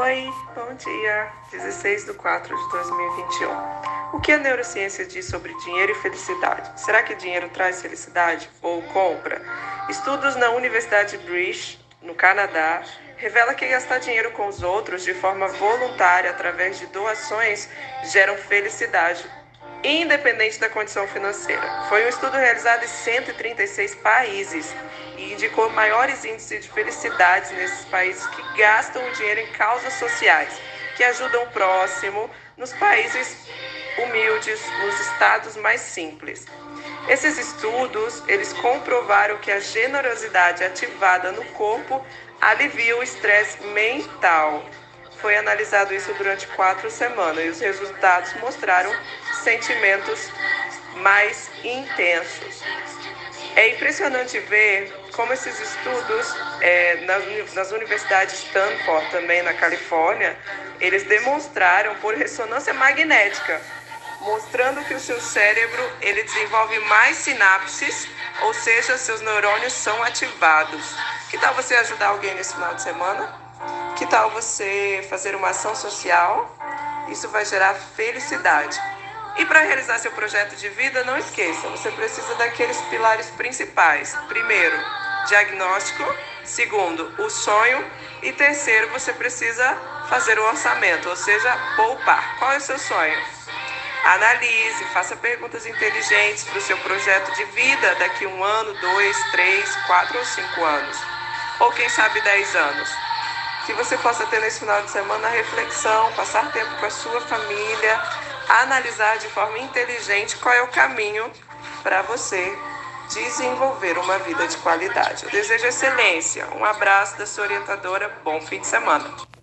Oi, bom dia. 16 de 4 de 2021. O que a neurociência diz sobre dinheiro e felicidade? Será que dinheiro traz felicidade ou compra? Estudos na Universidade British, no Canadá, revela que gastar dinheiro com os outros de forma voluntária através de doações geram felicidade, independente da condição financeira. Foi um estudo realizado em 136 países e indicou maiores índices de felicidade nesses países que gastam o dinheiro em causas sociais, que ajudam o próximo, nos países humildes, nos estados mais simples. Esses estudos, eles comprovaram que a generosidade ativada no corpo alivia o estresse mental. Foi analisado isso durante quatro semanas e os resultados mostraram sentimentos mais intensos. É impressionante ver como esses estudos é, nas, nas universidades Stanford, também na Califórnia, eles demonstraram por ressonância magnética, mostrando que o seu cérebro ele desenvolve mais sinapses, ou seja, seus neurônios são ativados. Que tal você ajudar alguém nesse final de semana? Que tal você fazer uma ação social? Isso vai gerar felicidade. E para realizar seu projeto de vida, não esqueça, você precisa daqueles pilares principais. Primeiro, diagnóstico. Segundo, o sonho. E terceiro, você precisa fazer o orçamento, ou seja, poupar. Qual é o seu sonho? Analise, faça perguntas inteligentes para o seu projeto de vida daqui um ano, dois, três, quatro ou cinco anos. Ou quem sabe dez anos. Que você possa ter nesse final de semana reflexão, passar tempo com a sua família, analisar de forma inteligente qual é o caminho para você desenvolver uma vida de qualidade. Eu desejo excelência. Um abraço da sua orientadora. Bom fim de semana.